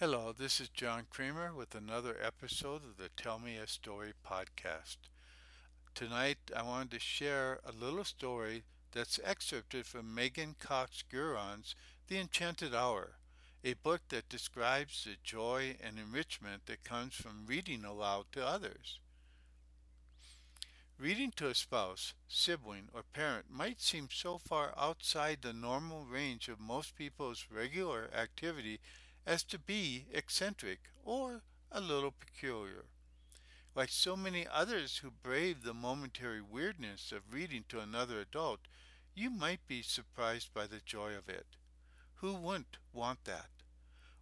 Hello, this is John Kramer with another episode of the Tell Me a Story podcast. Tonight I wanted to share a little story that's excerpted from Meghan Cox Gurdon's The Enchanted Hour, a book that describes the joy and enrichment that comes from reading aloud to others. Reading to a spouse, sibling, or parent might seem so far outside the normal range of most people's regular activity as to be eccentric or a little peculiar. Like so many others who brave the momentary weirdness of reading to another adult, you might be surprised by the joy of it. Who wouldn't want that?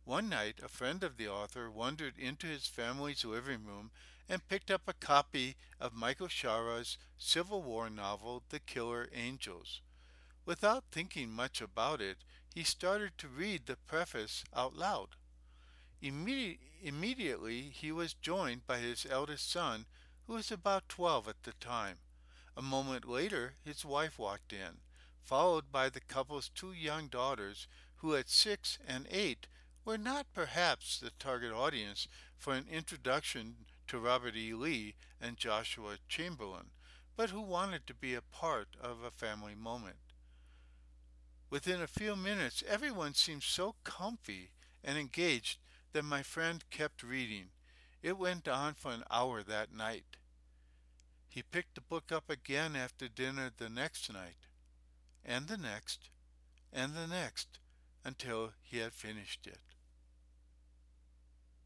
One night, a friend of the author wandered into his family's living room and picked up a copy of Michael Shaara's Civil War novel, The Killer Angels. Without thinking much about it, he started to read the preface out loud. Immedi- immediately, he was joined by his eldest son, who was about 12 at the time. A moment later, his wife walked in, followed by the couple's two young daughters, who at six and eight were not perhaps the target audience for an introduction to Robert E. Lee and Joshua Chamberlain, but who wanted to be a part of a family moment. Within a few minutes, everyone seemed so comfy and engaged that my friend kept reading. It went on for an hour that night. He picked the book up again after dinner the next night, and the next, and the next, until he had finished it.